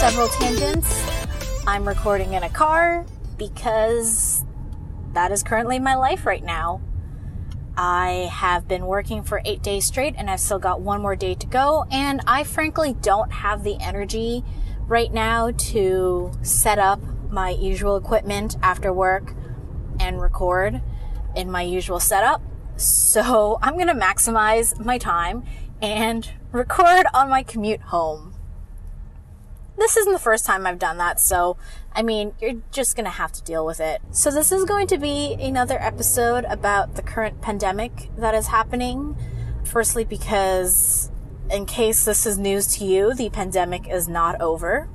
several tangents. I'm recording in a car because that is currently my life right now. I have been working for eight days straight and I've still got one more day to go. And I frankly don't have the energy right now to set up my usual equipment after work and record in my usual setup. So I'm going to maximize my time and record on my commute home. This isn't the first time I've done that, so I mean, you're just gonna have to deal with it. So, this is going to be another episode about the current pandemic that is happening. Firstly, because in case this is news to you, the pandemic is not over.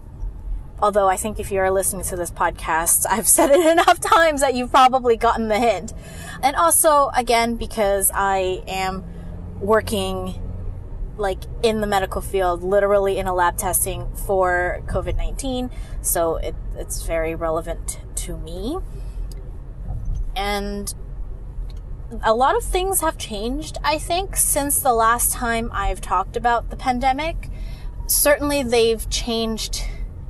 Although I think if you're listening to this podcast, I've said it enough times that you've probably gotten the hint. And also, again, because I am working like in the medical field, literally in a lab testing for COVID 19. So it, it's very relevant to me. And a lot of things have changed, I think, since the last time I've talked about the pandemic. Certainly, they've changed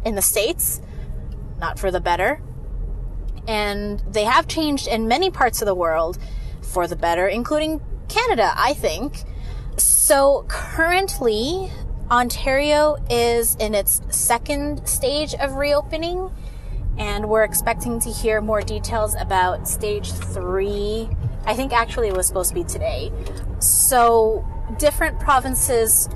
in the States, not for the better. And they have changed in many parts of the world for the better, including Canada, I think. So currently, Ontario is in its second stage of reopening, and we're expecting to hear more details about stage three. I think actually it was supposed to be today. So, different provinces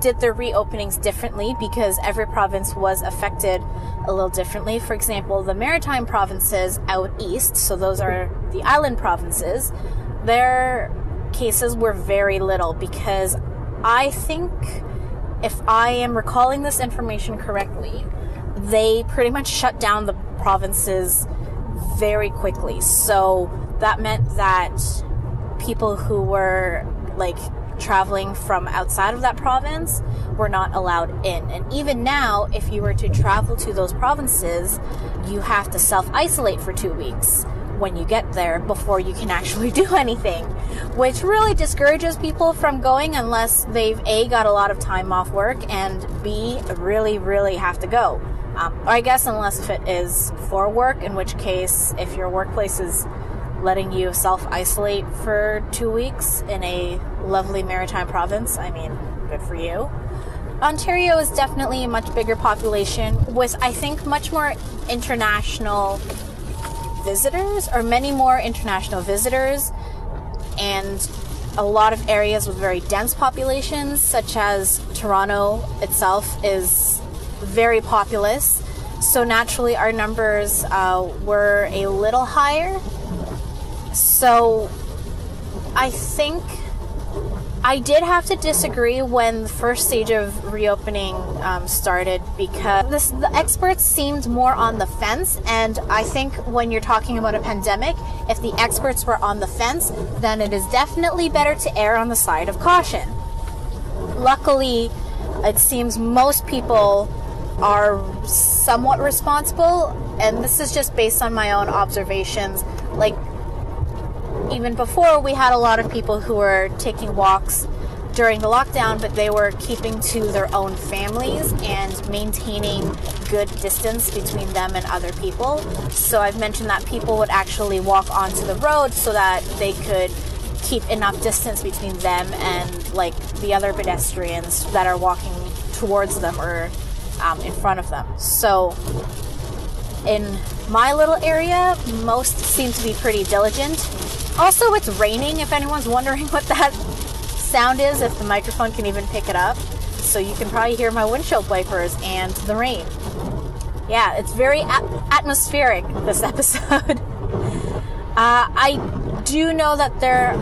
did their reopenings differently because every province was affected a little differently. For example, the maritime provinces out east, so those are the island provinces, their cases were very little because I think, if I am recalling this information correctly, they pretty much shut down the provinces very quickly. So that meant that people who were like traveling from outside of that province were not allowed in. And even now, if you were to travel to those provinces, you have to self isolate for two weeks when you get there before you can actually do anything, which really discourages people from going unless they've A, got a lot of time off work, and B, really, really have to go. Um, or I guess unless if it is for work, in which case, if your workplace is letting you self isolate for two weeks in a lovely maritime province, I mean, good for you. Ontario is definitely a much bigger population with, I think, much more international visitors, or many more international visitors, and a lot of areas with very dense populations, such as Toronto itself, is very populous. So naturally, our numbers uh, were a little higher. So I think I did have to disagree when the first stage of reopening um, started because this, the experts seemed more on the fence. And I think when you're talking about a pandemic, if the experts were on the fence, then it is definitely better to err on the side of caution. Luckily, it seems most people are somewhat responsible, and this is just based on my own observations. Like, even before, we had a lot of people who were taking walks during the lockdown, but they were keeping to their own families and maintaining good distance between them and other people. So I've mentioned that people would actually walk onto the road so that they could keep enough distance between them and like the other pedestrians that are walking towards them or um, in front of them. So in my little area, most seem to be pretty diligent also, it's raining, if anyone's wondering what that sound is, if the microphone can even pick it up. So you can probably hear my windshield wipers and the rain. Yeah, it's very atmospheric, this episode. uh, I do know that they're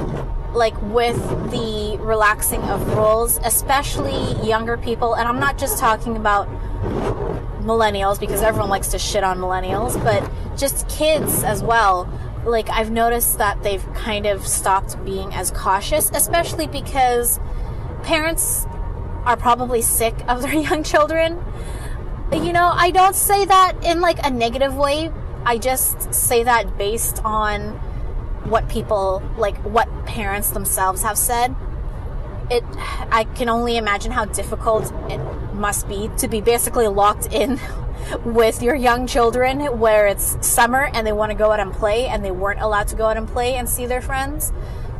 like with the relaxing of rules, especially younger people, and I'm not just talking about millennials because everyone likes to shit on millennials, but just kids as well like I've noticed that they've kind of stopped being as cautious, especially because parents are probably sick of their young children. You know, I don't say that in like a negative way. I just say that based on what people like what parents themselves have said. it I can only imagine how difficult it must be to be basically locked in with your young children where it's summer and they want to go out and play and they weren't allowed to go out and play and see their friends.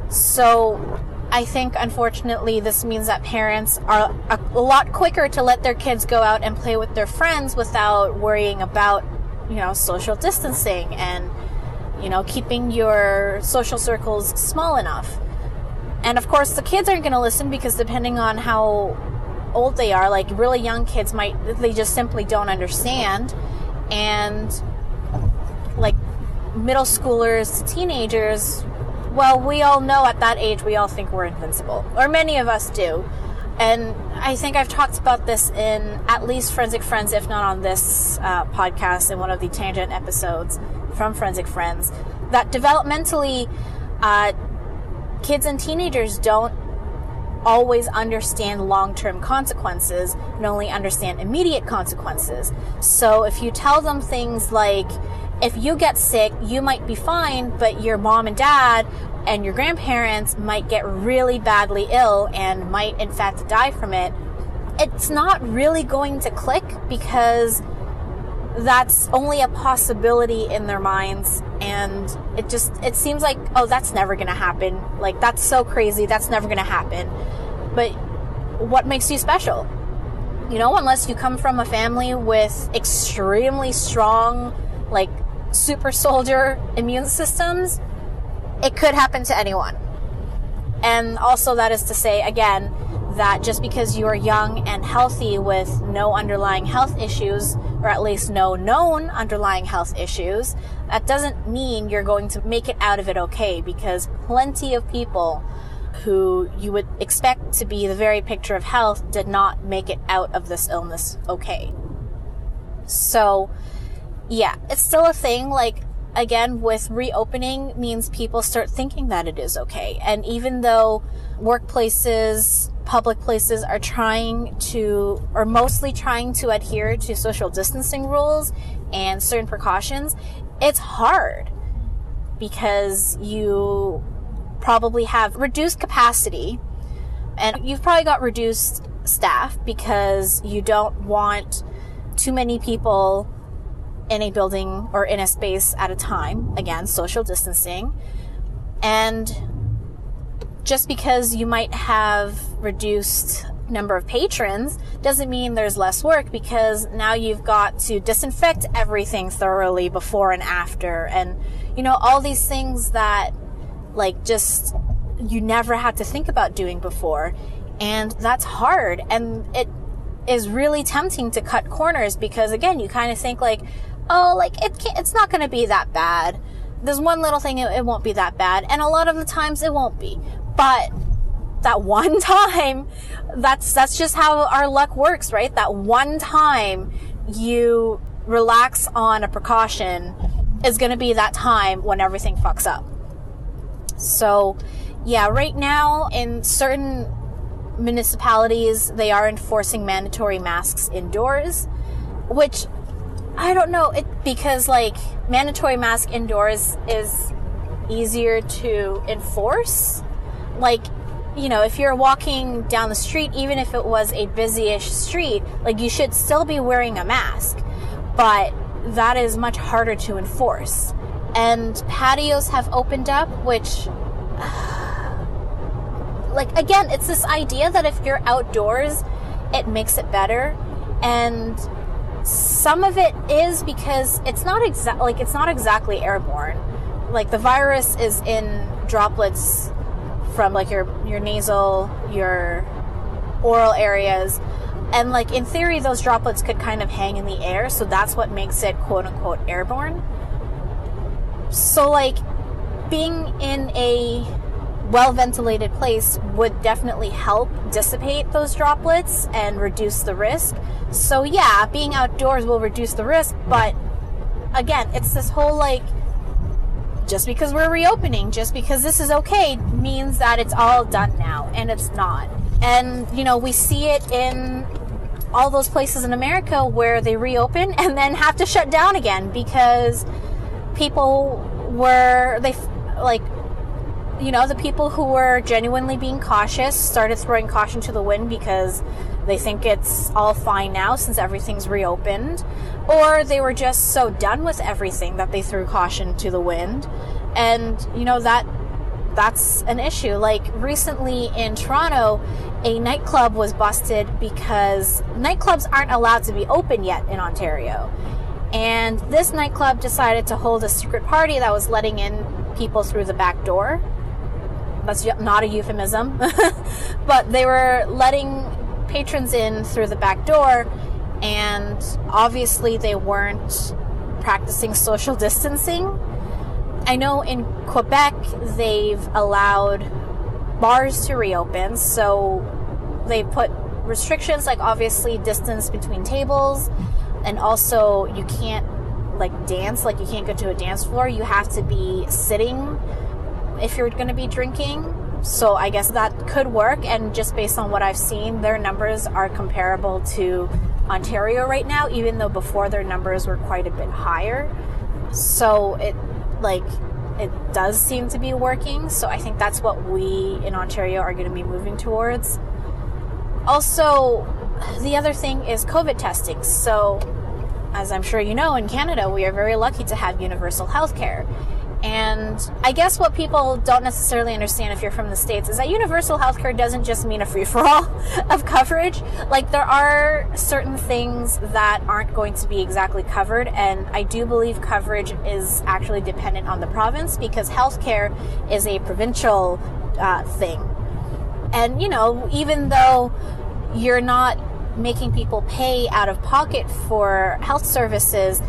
So I think unfortunately this means that parents are a, lot quicker to let their kids go out and play with their friends without worrying about, you know, social distancing and you know, keeping your social circles small enough. And of course, the kids aren't going to listen because depending on how old they are, like really young kids might, they just simply don't understand. And like middle schoolers, teenagers, well, we all know at that age, we all think we're invincible, or many of us do. And I think I've talked about this in at least Forensic Friends, if not on this uh, podcast, in one of the tangent episodes from Forensic Friends, that developmentally, uh, kids and teenagers don't always understand long term consequences and only understand immediate consequences. So if you tell them things like, if you get sick, you might be fine, but your mom and dad and your grandparents might get really badly ill and might, in fact, die from it. It's not really going to click because that's only a possibility in their minds and it just it seems like oh that's never going to happen. Like that's so crazy. That's never going to happen. But what makes you special? You know unless you come from a family with extremely strong like super soldier immune systems it could happen to anyone. And also that is to say again that just because you are young and healthy with no underlying health issues, or at least no known underlying health issues, that doesn't mean you're going to make it out of it okay because plenty of people who you would expect to be the very picture of health did not make it out of this illness okay. So, yeah, it's still a thing. Like, again, with reopening means people start thinking that it is okay. And even though workplaces, public places are trying to, or mostly trying to adhere to social distancing rules and certain precautions, it's hard because you probably have reduced capacity and you've probably got reduced staff because you don't want too many people in a building or in a space at a time. Again, social distancing. And just because you might have reduced number of patrons doesn't mean there's less work because now you've got to disinfect everything thoroughly before and after. And you know all these things that like just you never had to think about doing before. And that's hard. And it is really tempting to cut corners because again you kind of think like oh like it can't, it's not going to be that bad. There's one little thing it, it won't be that bad. And a lot of the times it won't be but that one time, that's, that's just how our luck works, right? That one time you relax on a precaution is going to be that time when everything fucks up. So, yeah, right now in certain municipalities, they are enforcing mandatory masks indoors, which I don't know it because like mandatory mask indoors is easier to enforce like you know, if you're walking down the street, even if it was a busy-ish street, like you should still be wearing a mask. But that is much harder to enforce. And patios have opened up, which, like, again, it's this idea that if you're outdoors, it makes it better. And some of it is because it's not exact, like, it's not exactly airborne. Like, the virus is in droplets from like your your nasal, your oral areas. And like in theory those droplets could kind of hang in the air, so that's what makes it quote unquote airborne. So like being in a well ventilated place would definitely help dissipate those droplets and reduce the risk. So yeah, being outdoors will reduce the risk, but again, it's this whole like just because we're reopening, just because this is okay, means that it's all done now, and it's not. And, you know, we see it in all those places in America where they reopen and then have to shut down again because people were, they, like, you know, the people who were genuinely being cautious started throwing caution to the wind because they think it's all fine now since everything's reopened, or they were just so done with everything that they threw caution to the wind. And, you know, that that's an issue. Like recently in Toronto, a nightclub was busted because nightclubs aren't allowed to be open yet in Ontario. And this nightclub decided to hold a secret party that was letting in people through the back door. That's not a euphemism. but they were letting patrons in through the back door, and obviously they weren't practicing social distancing. I know in Quebec they've allowed bars to reopen, so they put restrictions like obviously distance between tables, and also you can't like dance, like you can't go to a dance floor. You have to be sitting if you're going to be drinking. So I guess that could work. And just based on what I've seen, their numbers are comparable to Ontario right now, even though before their numbers were quite a bit higher. So it like it does seem to be working. So I think that's what we in Ontario are going to be moving towards. Also, the other thing is COVID testing. So, as I'm sure you know, in Canada, we are very lucky to have universal health care. And I guess what people don't necessarily understand if you're from the States is that universal healthcare doesn't just mean a free for all of coverage. Like, there are certain things that aren't going to be exactly covered. And I do believe coverage is actually dependent on the province because healthcare is a provincial uh, thing. And, you know, even though you're not making people pay out of pocket for health services,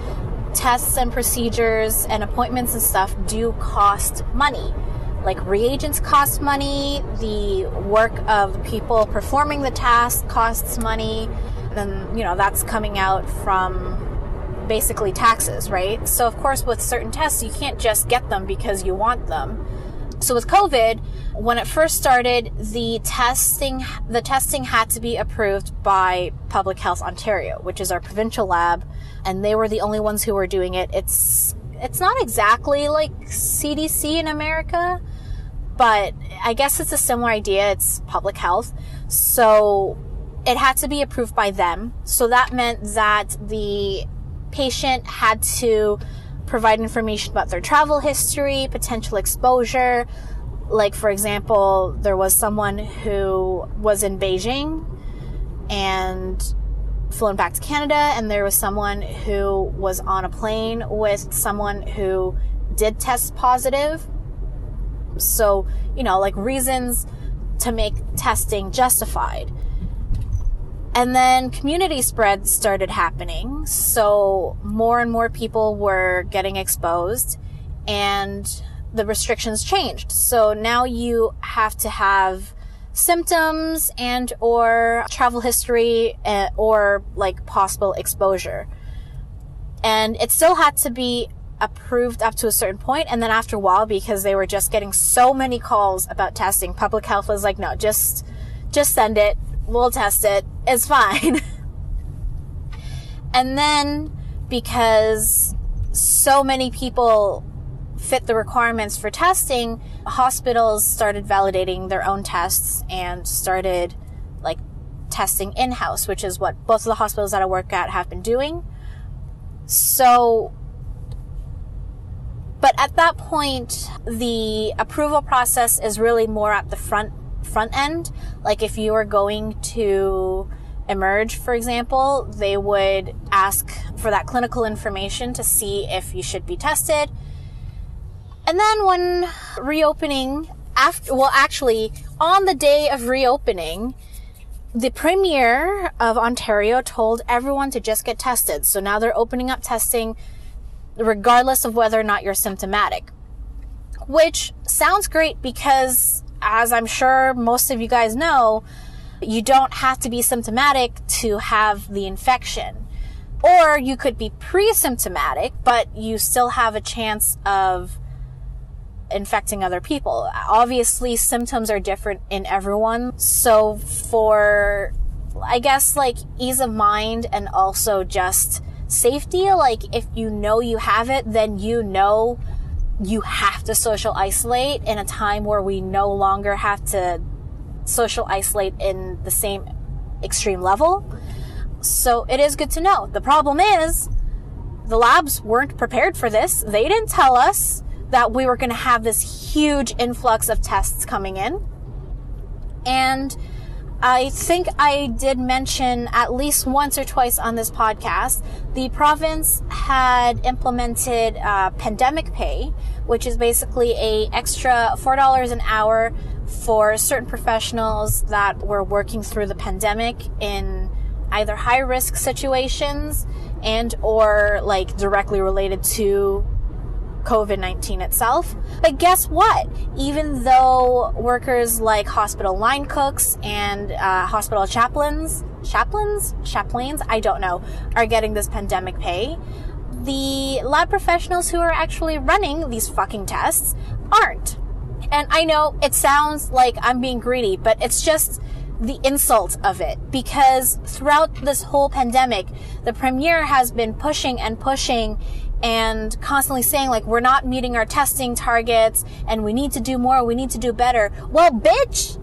tests and procedures and appointments and stuff do cost money. Like reagents cost money, the work of people performing the task costs money, and you know that's coming out from basically taxes, right? So of course with certain tests you can't just get them because you want them. So with COVID, when it first started, the testing the testing had to be approved by Public Health Ontario, which is our provincial lab, and they were the only ones who were doing it. It's it's not exactly like CDC in America, but I guess it's a similar idea. It's public health. So it had to be approved by them. So that meant that the patient had to provide information about their travel history, potential exposure. Like, for example, there was someone who was in Beijing and flown back to Canada, and there was someone who was on a plane with someone who did test positive. So, you know, like reasons to make testing justified. And then community spread started happening. So more and more people were getting exposed and the restrictions changed. So now you have to have symptoms and or travel history uh, or like possible exposure. And it still had to be approved up to a certain point and then after a while because they were just getting so many calls about testing public health was like no just just send it. We'll test it. It's fine. And then because so many people fit the requirements for testing, hospitals started validating their own tests and started like testing in house, which is what both of the hospitals that I work at have been doing. So, but at that point, the approval process is really more at the front front end. Like if you are going to emerge, for example, they would ask for that clinical information to see if you should be tested and then when reopening, after, well, actually, on the day of reopening, the premier of Ontario told everyone to just get tested. So now they're opening up testing regardless of whether or not you're symptomatic. Which sounds great because, as I'm sure most of you guys know, you don't have to be symptomatic to have the infection. Or you could be pre symptomatic, but you still have a chance of infecting other people. Obviously, symptoms are different in everyone. So, for, I guess, like ease of mind and also just safety, like if you know you have it, then you know you have to social isolate in a time where we no longer have to social isolate in the same extreme level. So it is good to know. The problem is the labs weren't prepared for this. They didn't tell us that we were going to have this huge influx of tests coming in. And I think I did mention at least once or twice on this podcast, the province had implemented uh, pandemic pay, which is basically a extra $4 an hour for certain professionals that were working through the pandemic in either high risk situations and or like directly related to COVID 19 itself. But guess what? Even though workers like hospital line cooks and uh, hospital chaplains, chaplains, chaplains, I don't know, are getting this pandemic pay, the lab professionals who are actually running these fucking tests aren't. And I know it sounds like I'm being greedy, but it's just the insult of it because throughout this whole pandemic, the premier has been pushing and pushing and constantly saying like we're not meeting our testing targets and we need to do more, we need to do better. Well, bitch,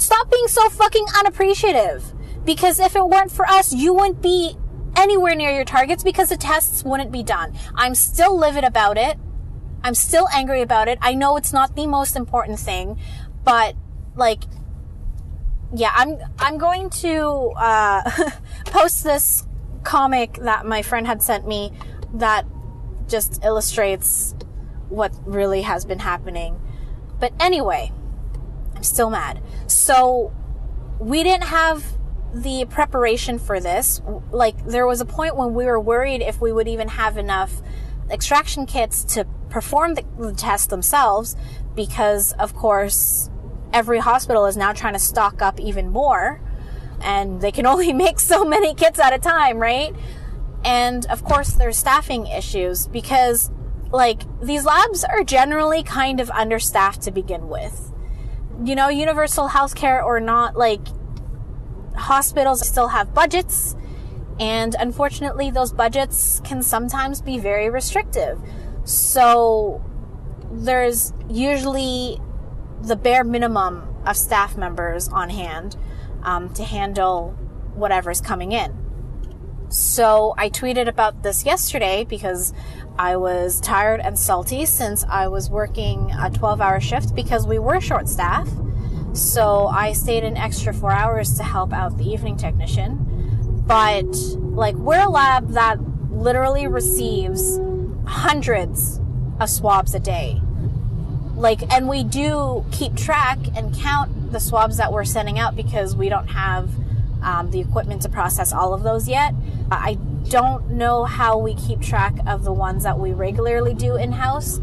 stop being so fucking unappreciative. Because if it weren't for us, you wouldn't be anywhere near your targets because the tests wouldn't be done. I'm still livid about it. I'm still angry about it. I know it's not the most important thing, but like yeah, I'm I'm going to uh, post this comic that my friend had sent me that just illustrates what really has been happening. But anyway, I'm still mad. So we didn't have the preparation for this. Like there was a point when we were worried if we would even have enough extraction kits to perform the, the test themselves because of course every hospital is now trying to stock up even more and they can only make so many kits at a time, right? And of course, there's staffing issues because, like, these labs are generally kind of understaffed to begin with. You know, universal healthcare or not, like, hospitals still have budgets, and unfortunately, those budgets can sometimes be very restrictive. So, there's usually the bare minimum of staff members on hand um, to handle whatever's coming in. So I tweeted about this yesterday because I was tired and salty since I was working a 12 hour shift because we were short staff. So I stayed an extra four hours to help out the evening technician. But like we're a lab that literally receives hundreds of swabs a day. Like, and we do keep track and count the swabs that we're sending out because we don't have um, the equipment to process all of those yet. I don't know how we keep track of the ones that we regularly do in house,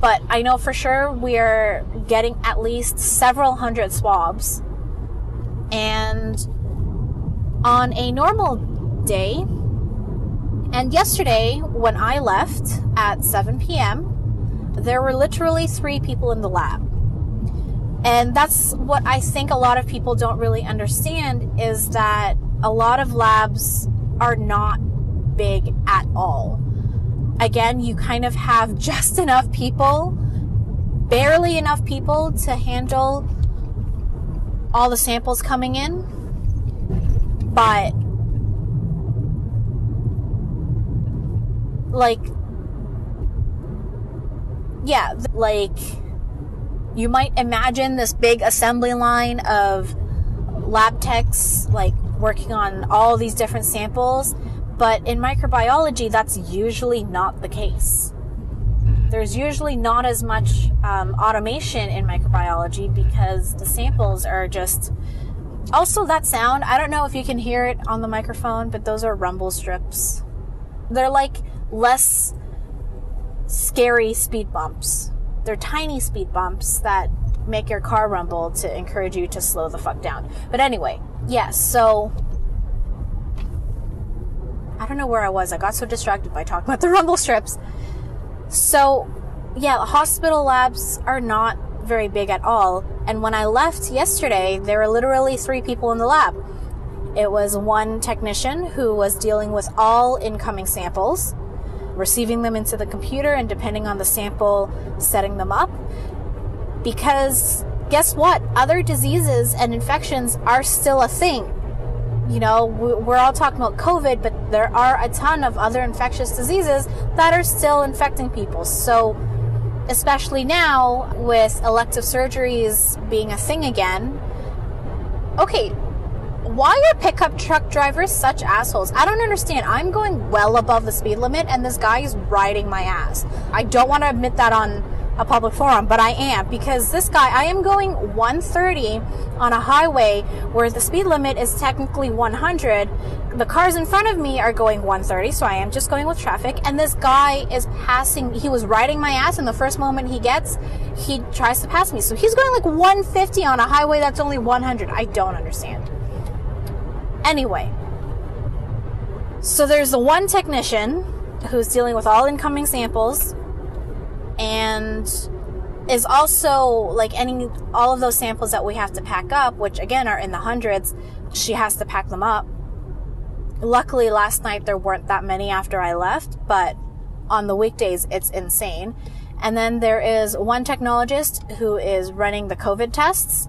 but I know for sure we are getting at least several hundred swabs. And on a normal day, and yesterday when I left at 7 p.m., there were literally three people in the lab. And that's what I think a lot of people don't really understand is that a lot of labs are not big at all. Again, you kind of have just enough people, barely enough people to handle all the samples coming in. But, like, yeah, like, you might imagine this big assembly line of lab techs, like, working on all these different samples, but in microbiology, that's usually not the case. There's usually not as much um, automation in microbiology because the samples are just. Also, that sound, I don't know if you can hear it on the microphone, but those are rumble strips. They're like less scary speed bumps. They're tiny speed bumps that make your car rumble to encourage you to slow the fuck down. But anyway, yes, so I don't know where I was. I got so distracted by talking about the rumble strips. So, yeah, hospital labs are not very big at all. And when I left yesterday, there were literally three people in the lab. It was one technician who was dealing with all incoming samples. Receiving them into the computer, and depending on the sample, setting them up. Because guess what? Other diseases and infections are still a thing. You know, we're all talking about COVID, but there are a ton of other infectious diseases that are still infecting people. So, especially now with elective surgeries being a thing again, okay, why are pickup truck drivers such assholes? I don't understand. I'm going well above the speed limit and this guy is riding my ass. I don't want to admit that on a public forum, but I am because this guy, I am going 130 on a highway where the speed limit is technically 100. The cars in front of me are going 130, so I am just going with traffic. And this guy is passing, he was riding my ass, and the first moment he gets, he tries to pass me. So he's going like 150 on a highway that's only 100. I don't understand. Anyway, so there's the one technician who's dealing with all incoming samples and is also like any all of those samples that we have to pack up which again are in the hundreds she has to pack them up. Luckily last night there weren't that many after i left but on the weekdays it's insane. And then there is one technologist who is running the covid tests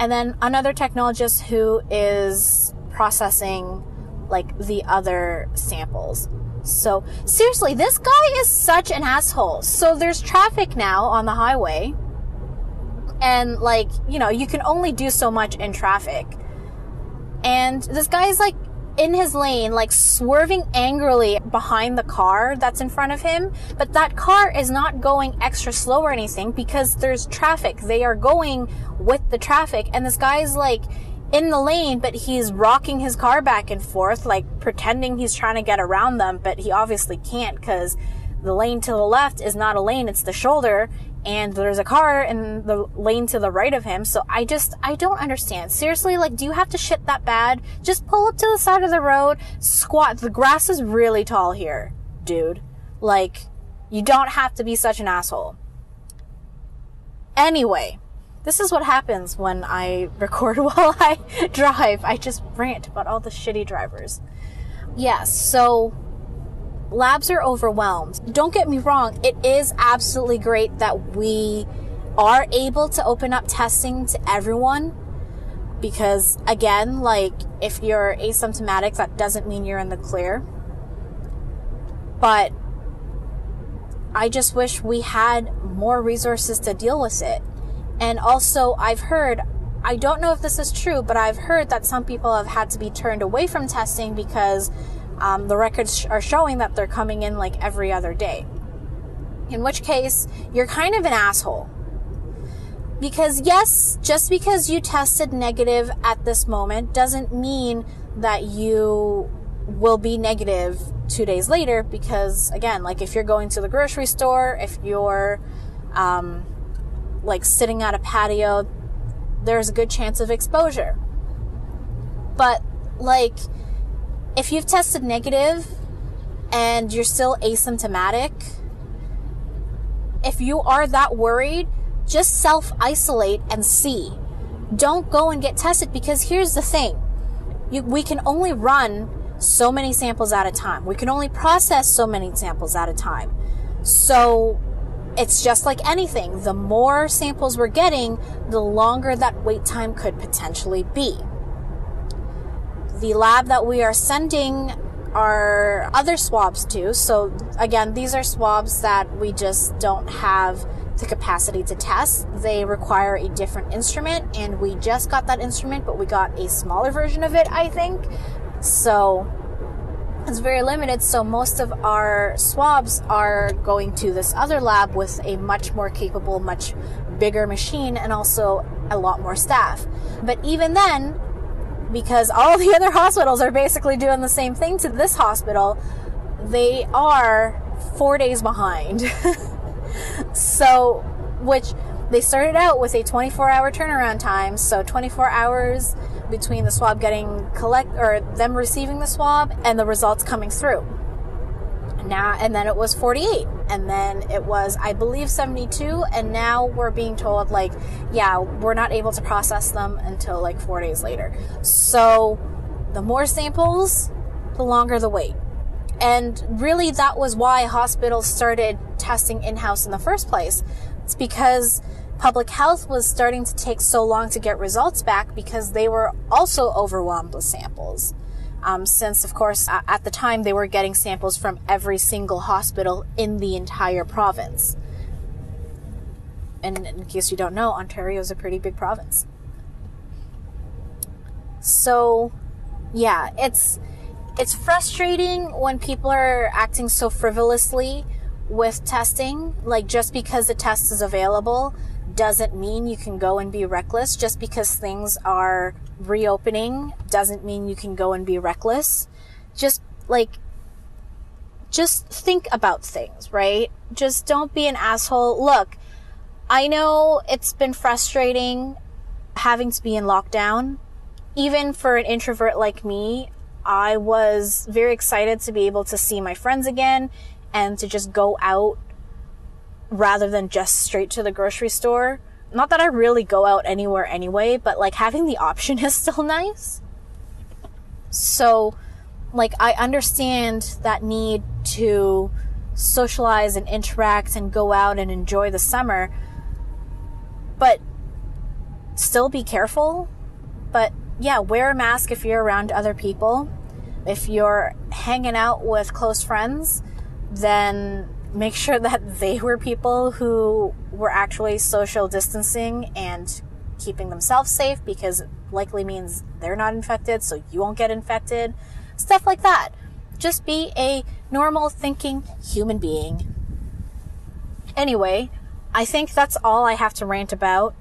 and then another technologist who is processing like the other samples so, seriously, this guy is such an asshole. So, there's traffic now on the highway. And, like, you know, you can only do so much in traffic. And this guy is, like, in his lane, like, swerving angrily behind the car that's in front of him. But that car is not going extra slow or anything because there's traffic. They are going with the traffic. And this guy is, like, in the lane, but he's rocking his car back and forth, like pretending he's trying to get around them, but he obviously can't because the lane to the left is not a lane, it's the shoulder, and there's a car in the lane to the right of him. So I just, I don't understand. Seriously, like, do you have to shit that bad? Just pull up to the side of the road, squat. The grass is really tall here, dude. Like, you don't have to be such an asshole. Anyway, this is what happens when I record while I drive. I just rant about all the shitty drivers. Yes, so labs are overwhelmed. Don't get me wrong, it is absolutely great that we are able to open up testing to everyone because again, like if you're asymptomatic, that doesn't mean you're in the clear. But I just wish we had more resources to deal with it. And also, I've heard, I don't know if this is true, but I've heard that some people have had to be turned away from testing because um, the records are showing that they're coming in like every other day. In which case, you're kind of an asshole. Because, yes, just because you tested negative at this moment doesn't mean that you will be negative two days later. Because, again, like if you're going to the grocery store, if you're, um, like sitting at a patio, there's a good chance of exposure. But like if you've tested negative and you're still asymptomatic, if you are that worried, just self isolate and see. Don't go and get tested because here's the thing. You, we can only run so many samples at a time. We can only process so many samples at a time. So it's just like anything. The more samples we're getting, the longer that wait time could potentially be. The lab that we are sending our other swabs to, so again, these are swabs that we just don't have the capacity to test. They require a different instrument, and we just got that instrument, but we got a smaller version of it, I think. So it's very limited, so most of our swabs are going to this other lab with a much more capable, much bigger machine and also a lot more staff. But even then, because all the other hospitals are basically doing the same thing to this hospital, they are four days behind. so, which they started out with a 24 hour turnaround time, so 24 hours between the swab getting collect or them receiving the swab and the results coming through. Now and then it was 48 and then it was I believe 72 and now we're being told like yeah, we're not able to process them until like 4 days later. So the more samples, the longer the wait. And really, that was why hospitals started testing in house in the first place. It's because public health was starting to take so long to get results back because they were also overwhelmed with samples. Um, since, of course, at the time they were getting samples from every single hospital in the entire province. And in case you don't know, Ontario is a pretty big province. So, yeah, it's it's frustrating when people are acting so frivolously with testing. Like just because the test is available doesn't mean you can go and be reckless. Just because things are reopening doesn't mean you can go and be reckless. Just like just think about things, right? Just don't be an asshole. Look, I know it's been frustrating having to be in lockdown even for an introvert like me, I was very excited to be able to see my friends again and to just go out rather than just straight to the grocery store. Not that I really go out anywhere anyway, but like having the option is still nice. So, like, I understand that need to socialize and interact and go out and enjoy the summer, but still be careful. But yeah, wear a mask if you're around other people. If you're hanging out with close friends, then make sure that they were people who were actually social distancing and keeping themselves safe because likely means they're not infected, so you won't get infected. Stuff like that. Just be a normal thinking human being. Anyway, I think that's all I have to rant about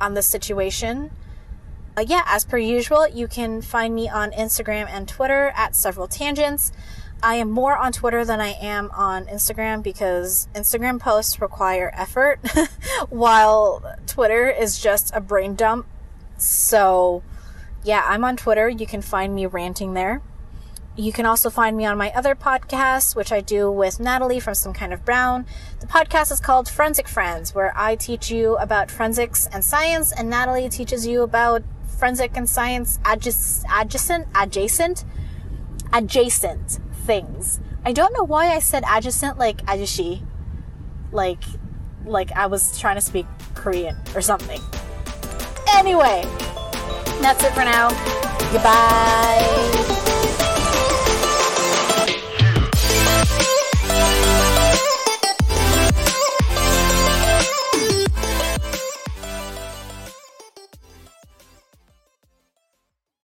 on this situation uh, yeah, as per usual, you can find me on Instagram and Twitter at several tangents. I am more on Twitter than I am on Instagram because Instagram posts require effort, while Twitter is just a brain dump. So, yeah, I'm on Twitter. You can find me ranting there. You can also find me on my other podcast, which I do with Natalie from Some Kind of Brown. The podcast is called Forensic Friends, where I teach you about forensics and science, and Natalie teaches you about forensic and science adjacent, adjacent, adjacent, adjacent things. I don't know why I said adjacent like ajishi, like, like I was trying to speak Korean or something. Anyway, that's it for now. Goodbye.